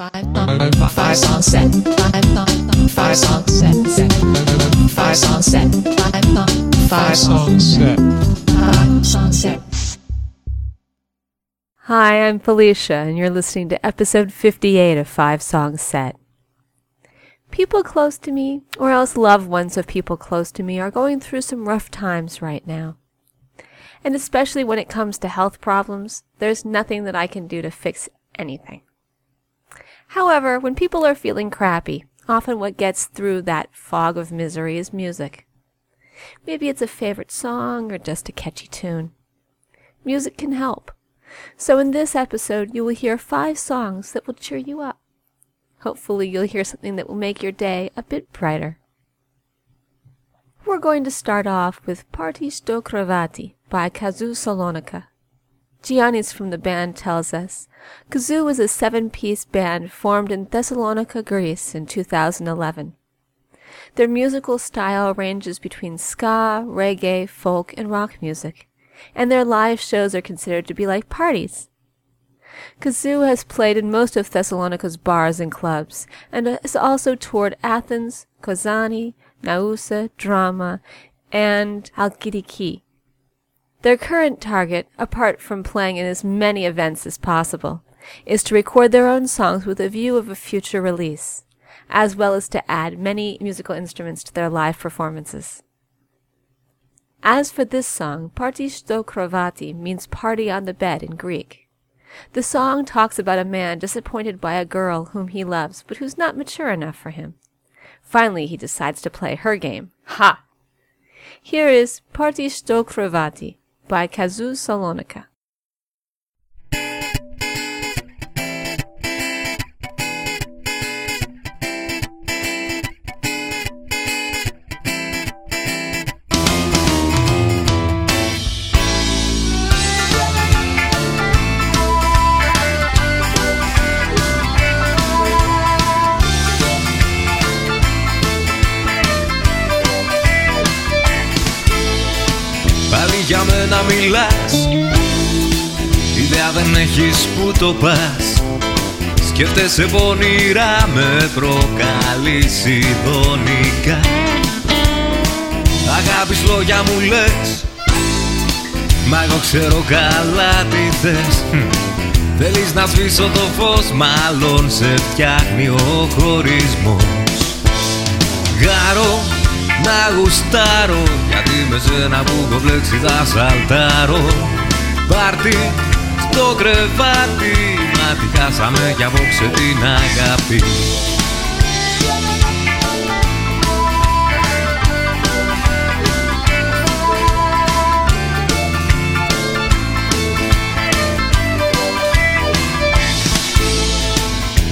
Five song set. Five song set. Five song set. Five song set. Five song set. Hi, I'm Felicia, and you're listening to episode 58 of Five Songs Set. People close to me, or else loved ones of people close to me, are going through some rough times right now. And especially when it comes to health problems, there's nothing that I can do to fix anything. However, when people are feeling crappy, often what gets through that fog of misery is music. Maybe it's a favorite song or just a catchy tune. Music can help. So in this episode, you will hear five songs that will cheer you up. Hopefully, you'll hear something that will make your day a bit brighter. We're going to start off with Party sto Kravati by Kazoo Salonika. Giannis from the band tells us Kazoo is a seven piece band formed in Thessalonica, Greece in 2011. Their musical style ranges between ska, reggae, folk, and rock music and their live shows are considered to be like parties. Kazoo has played in most of Thessalonica's bars and clubs, and has also toured Athens, Kozani, Naousa, Drama, and Halkidiki. Their current target, apart from playing in as many events as possible, is to record their own songs with a view of a future release, as well as to add many musical instruments to their live performances. As for this song, Party sto Kravati means party on the bed in Greek. The song talks about a man disappointed by a girl whom he loves, but who's not mature enough for him. Finally, he decides to play her game. Ha! Here is Party sto Kravati by Kazoo Salonika. Για μένα μιλάς. Ιδέα δεν έχεις που το πας. Σκέφτεσαι πονηρά με προκαλείς ειδονικά Αγάπης λόγια μου λες. Μα εγώ ξέρω καλά τι θες. Θέλεις να σβήσω το φως Μάλλον σε φτιάχνει ο χωρισμός. Γάρω να γουστάρω Γιατί με σένα που έχω μπλέξει θα σαλτάρω Πάρτι στο κρεβάτι Μα τη χάσαμε κι απόψε την αγάπη.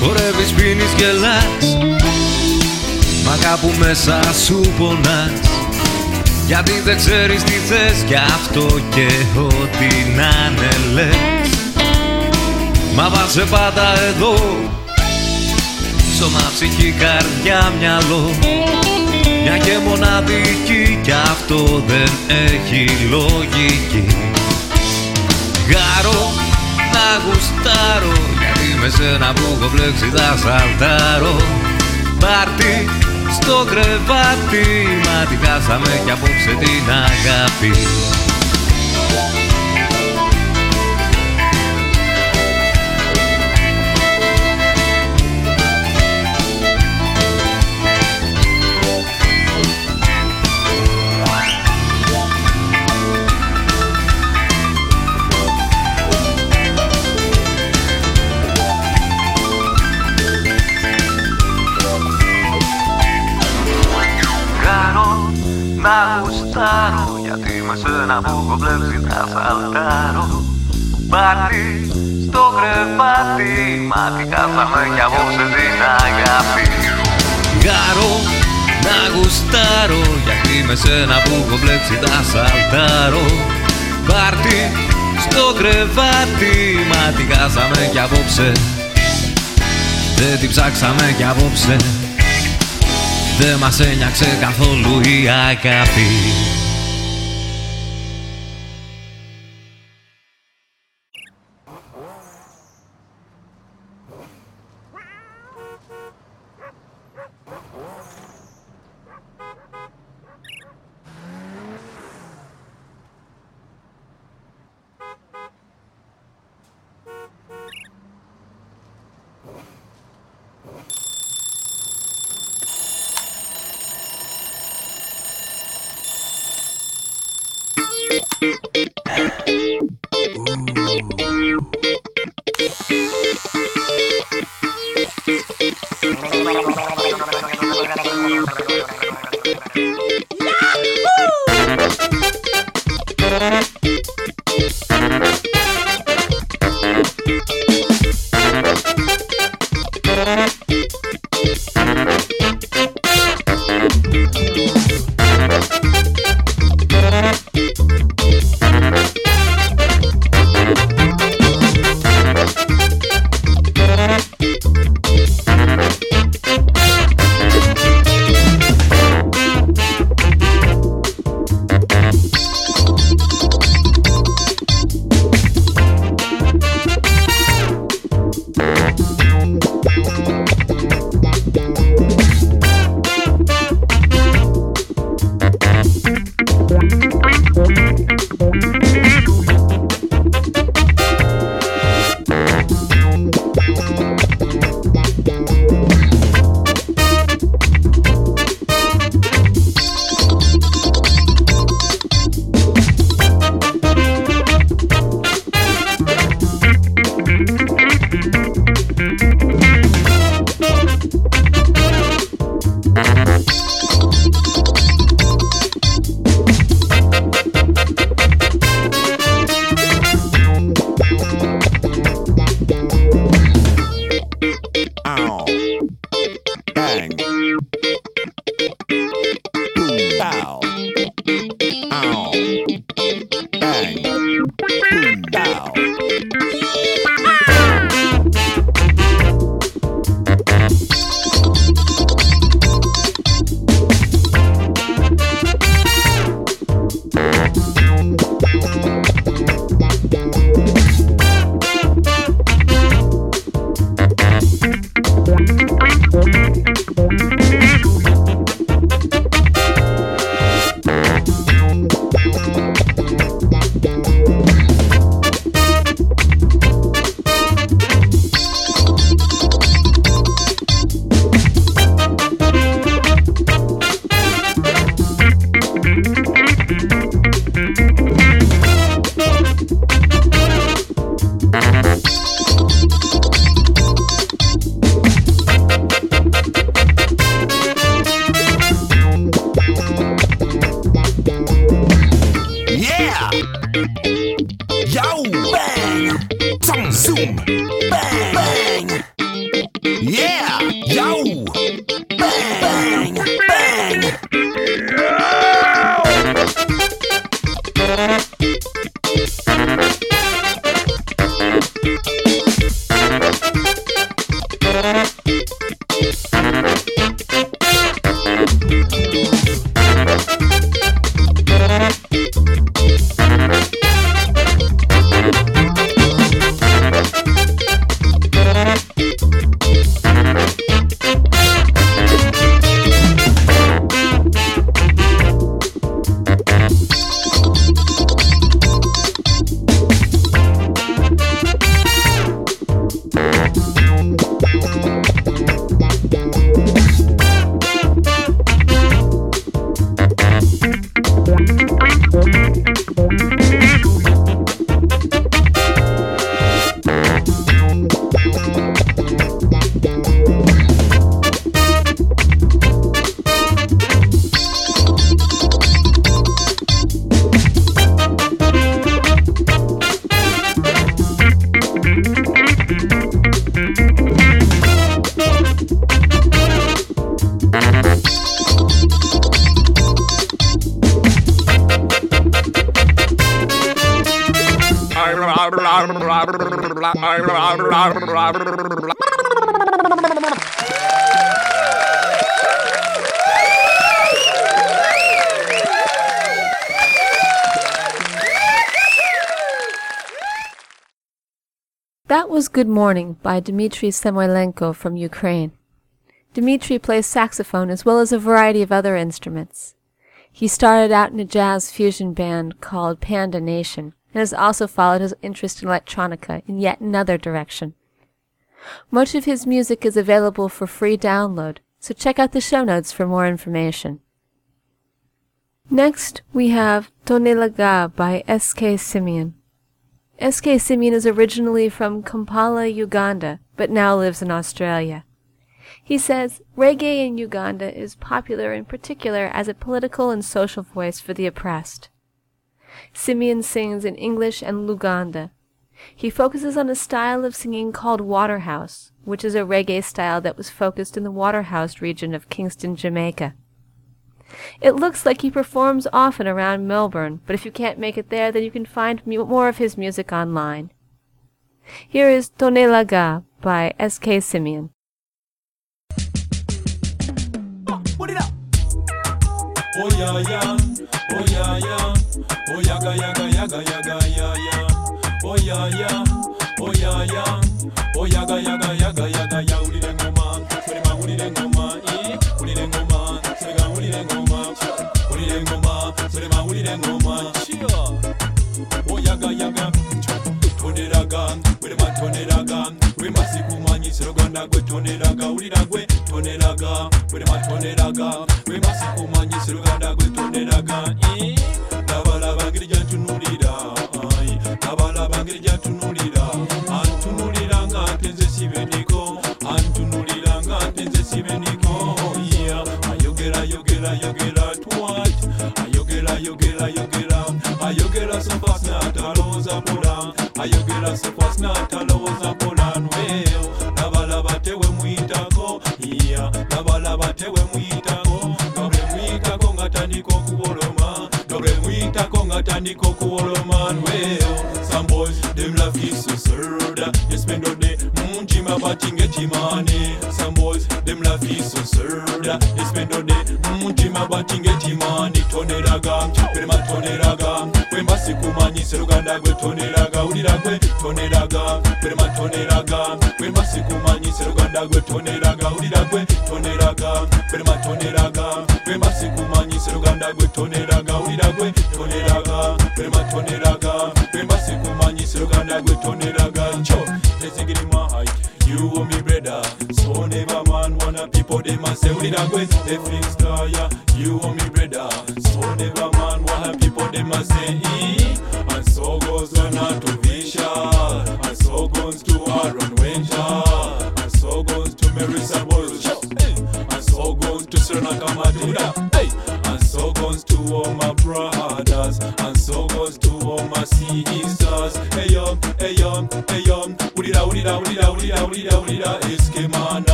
Χορεύεις, πίνεις, γελάς Μα κάπου μέσα σου πονάς. Γιατί δεν ξέρεις τι θες Κι αυτό και ό,τι να είναι λες. Μα βάζε πάντα εδώ Σώμα, ψυχή, καρδιά, μυαλό. Μια και μοναδική Κι αυτό δεν έχει λογική. Γάρω να γουστάρω Γιατί με σένα που έχω μπλέξει θα σαλτάρω Πάρτι στο κρεβάτι. Μα τη χάσαμε κι απόψε την αγάπη με σένα που έχω μπλέξει θα σαλτάρω Πάρτι στο κρεβάτι Μα τη χάσαμε κι απόψε την αγάπη Γάρω να γουστάρω Γιατί με σένα που έχω μπλέξει θα σαλτάρω. Πάρτι στο κρεβάτι Μα τη χάσαμε κι απόψε. Δεν την ψάξαμε κι απόψε. Δεν μας ένιαξε καθόλου η αγάπη That was Good Morning by Dmitry Samoilenko from Ukraine. Dmitry plays saxophone as well as a variety of other instruments. He started out in a jazz fusion band called Panda Nation and has also followed his interest in electronica in yet another direction. Much of his music is available for free download, so check out the show notes for more information. Next, we have Tonelaga by S.K. Simeon. S.K. Simeon is originally from Kampala, Uganda, but now lives in Australia. He says reggae in Uganda is popular in particular as a political and social voice for the oppressed. Simeon sings in English and Luganda. He focuses on a style of singing called Waterhouse, which is a reggae style that was focused in the Waterhouse region of Kingston, Jamaica. It looks like he performs often around Melbourne, but if you can't make it there, then you can find mu- more of his music online. Here is Tonelaga by S.K. Simeon. Oh yeah yeah, oh yeah, oh yaga yaga yaga yaga yeah yeah. Oh yeah yeah, oh yeah yeah, oh yaga yaga yaga yaga ya. Ulire ngoma, sema ulire ngoma, eh, ulire ngoma, sema ulire ngoma, ulire ngoma, sema ulire ngoma. Oh yaga yaga, toneraga, wele matoneraga, we masikumanyisa Rwanda gwe toneraga, ulira gwe toneraga, wele matoneraga, we we masikumanyise Ruganda gwe toneraga, ulira gwe toneraga, prema toneraga, we masikumanyise Ruganda gwe toneraga, ulira gwe toneraga, prema toneraga, we masikumanyise Ruganda gwe toneraga, ulira gwe toneraga, prema toneraga, we masikumanyise Ruganda gwe toneraga, cho, tezingiri mahai, you owe me brother, so never man wanna people they must say. Ulira gwe, the fix ya, you owe me brother, so never man wanna people they must say,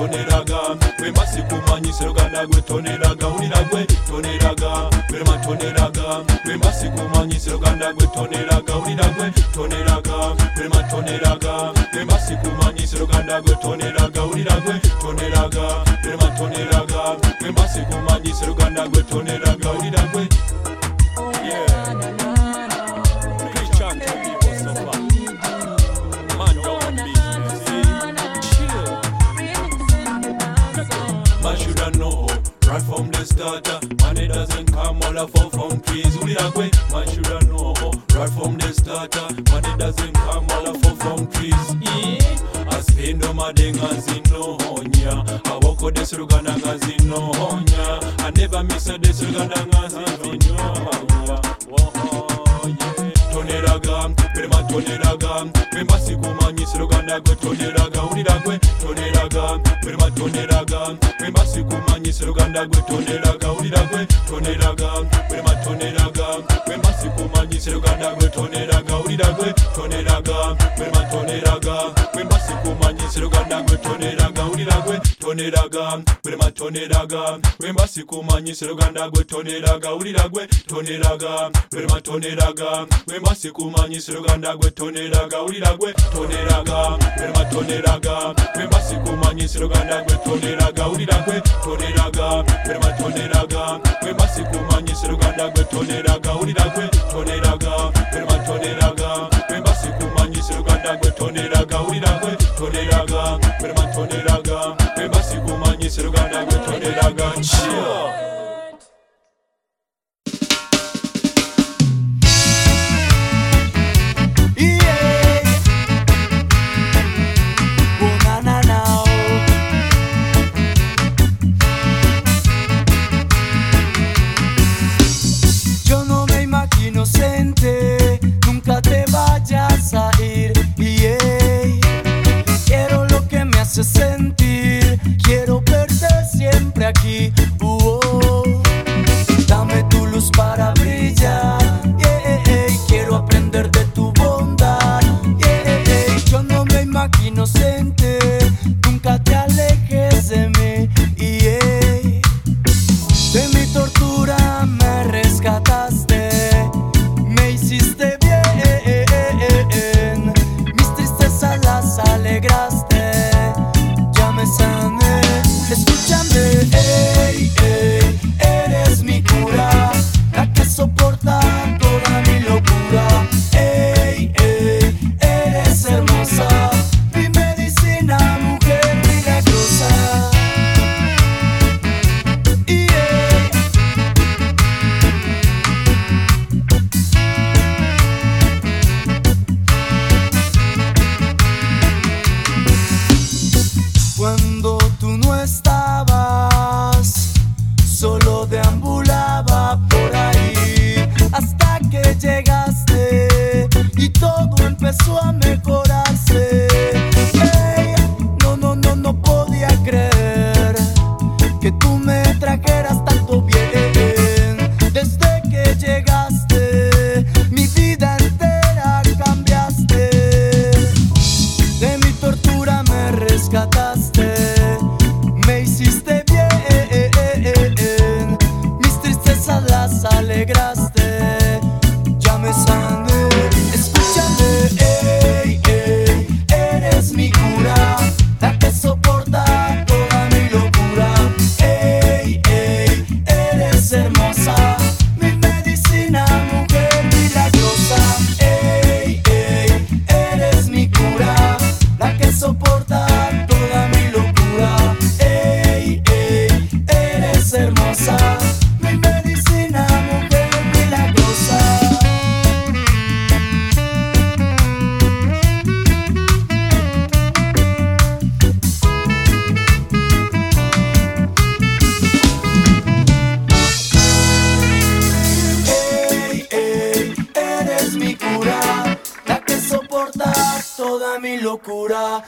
toneraga. Wemba sikumanyise luganda gwe toneraga. Wulira gwe toneraga. Werema toneraga wemba sikumanyise luganda gwe toneraga. starter. Money doesn't come all fall from trees. We are quick, man should I know right from the starter. Uh, money doesn't come all fall from trees. asindo madenga zinohonya aboko desuluganda nga zinohonya anebamisa desuluganda nga zinohonya toneraga perema toneraga memba sikumanyisa oluganda gwe toneraga wulira gwe toneraga perema toneraga memba sikumanyisa oluganda gwe toneraga toneraga prema toneraga we masikumanyisa Ruganda gwe toneraga ulira gwe toneraga prema toneraga we masikumanyisa Ruganda gwe toneraga ulira gwe toneraga prema toneraga we masikumanyisa Ruganda gwe toneraga ulira gwe toneraga prema toneraga we masikumanyisa Ruganda gwe toneraga ulira gwe toneraga prema toneraga we masikumanyisa Ruganda gwe toneraga ulira gwe toneraga prema toneraga toneraga wiragwe toneraga berema toneraga bemasikumanyisirugana gwe toneraga. Ciya locura.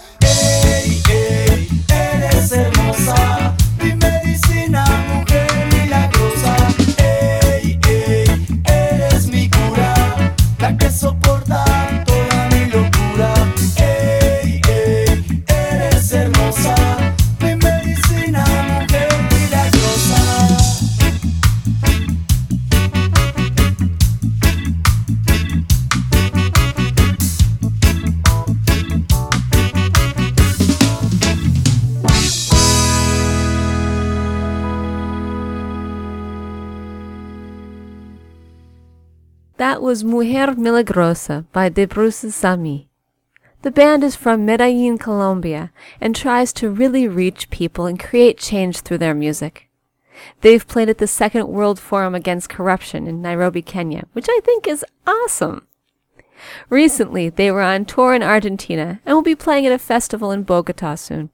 Was Mujer Milagrosa by De Bruce Sami. The band is from Medellin, Colombia, and tries to really reach people and create change through their music. They've played at the Second World Forum Against Corruption in Nairobi, Kenya, which I think is awesome. Recently, they were on tour in Argentina and will be playing at a festival in Bogota soon.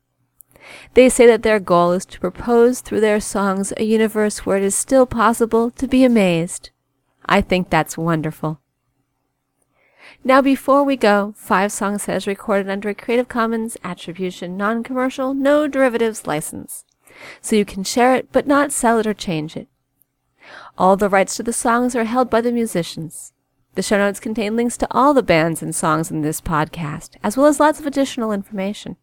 They say that their goal is to propose through their songs a universe where it is still possible to be amazed. I think that's wonderful. Now, before we go, Five Song Set is recorded under a Creative Commons Attribution Non Commercial No Derivatives license, so you can share it but not sell it or change it. All the rights to the songs are held by the musicians. The show notes contain links to all the bands and songs in this podcast, as well as lots of additional information.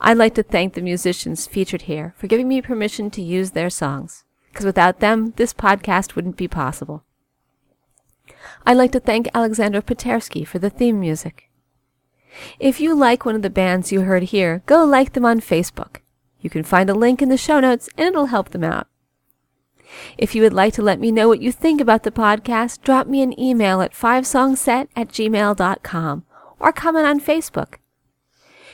I'd like to thank the musicians featured here for giving me permission to use their songs, because without them, this podcast wouldn't be possible. I'd like to thank Alexander Patersky for the theme music. If you like one of the bands you heard here, go like them on Facebook. You can find a link in the show notes and it'll help them out. If you would like to let me know what you think about the podcast, drop me an email at fivesongset at gmail.com or comment on Facebook.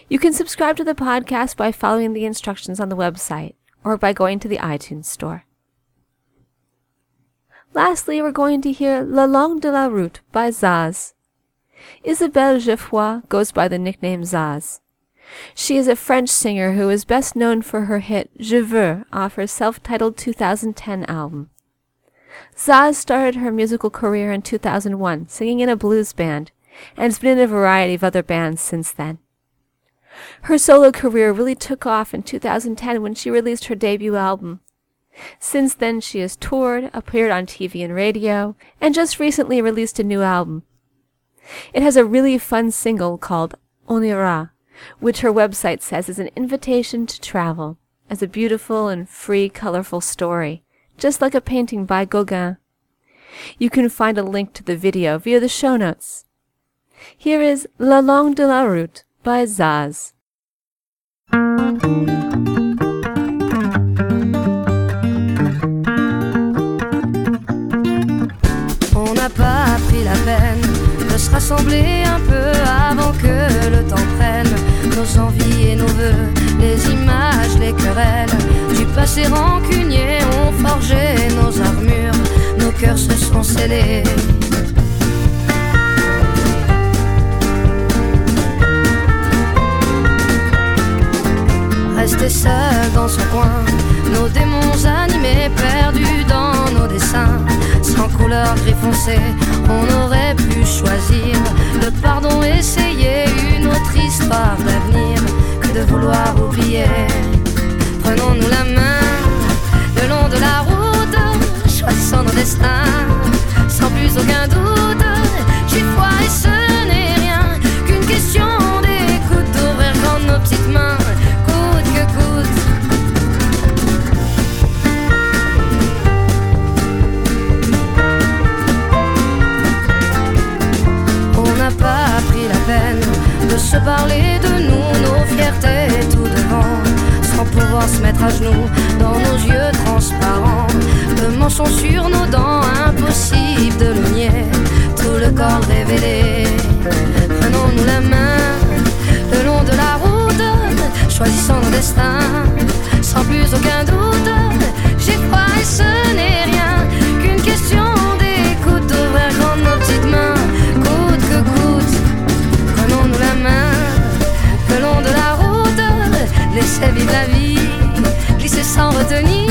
You can subscribe to the podcast by following the instructions on the website or by going to the iTunes store. Lastly, we're going to hear La Langue de la Route by Zaz. Isabelle Geoffroy goes by the nickname Zaz. She is a French singer who is best known for her hit Je veux off her self-titled 2010 album. Zaz started her musical career in 2001 singing in a blues band and has been in a variety of other bands since then. Her solo career really took off in 2010 when she released her debut album. Since then, she has toured, appeared on TV and radio, and just recently released a new album. It has a really fun single called On ira, which her website says is an invitation to travel, as a beautiful and free, colorful story, just like a painting by Gauguin. You can find a link to the video via the show notes. Here is La Longue de la Route by Zaz. Se rassembler un peu avant que le temps prenne. Nos envies et nos voeux, les images, les querelles du passé rancunier ont forgé nos armures, nos cœurs se sont scellés. Rester seul dans son coin, nos démons animés, perdus gris foncé, on aurait pu choisir le pardon, essayer une autre histoire d'avenir que de vouloir oublier. Prenons-nous la main le long de la route, choisissons nos destins, sans plus aucun doute. J'y crois et ce se parler de nous, nos fiertés tout devant, sans pouvoir se mettre à genoux dans nos yeux transparents. Le mensonge sur nos dents, impossible de le nier, tout le corps révélé. Prenons-nous la main le long de la route, choisissons nos destins, sans plus aucun doute. J'ai foi et ce n'est rien qu'une question vivre la vie, glisser sans retenir.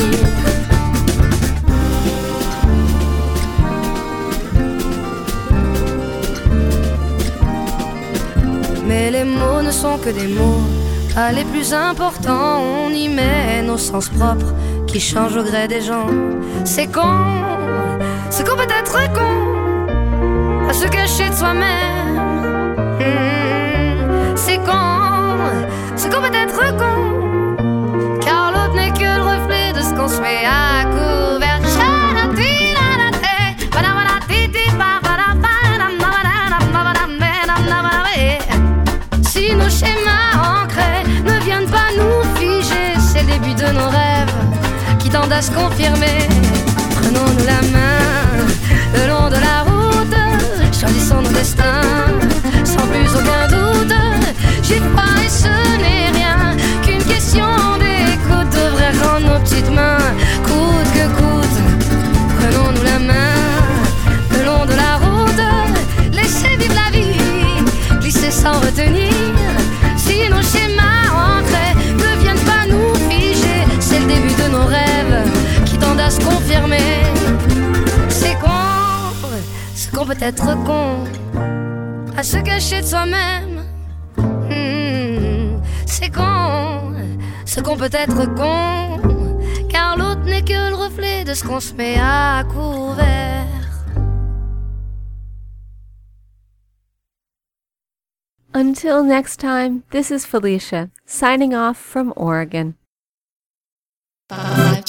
Mais les mots ne sont que des mots, pas les plus importants. On y met nos sens propres qui changent au gré des gens. C'est con, c'est qu'on peut être con, à se cacher de soi-même. Hmm, C'est con, c'est qu'on peut se confirmer. Prenons-nous la main le long de la route, choisissons nos destins sans plus aucun doute. J'ai pas et ce n'est rien qu'une question d'écoute, devrait rendre nos petites mains être con, à se cacher de soi-même. Hmm, c'est con, ce qu'on peut être con, car l'autre n'est que le reflet de ce qu'on se met à couvert. Until next time, this is Felicia, signing off from Oregon. Five.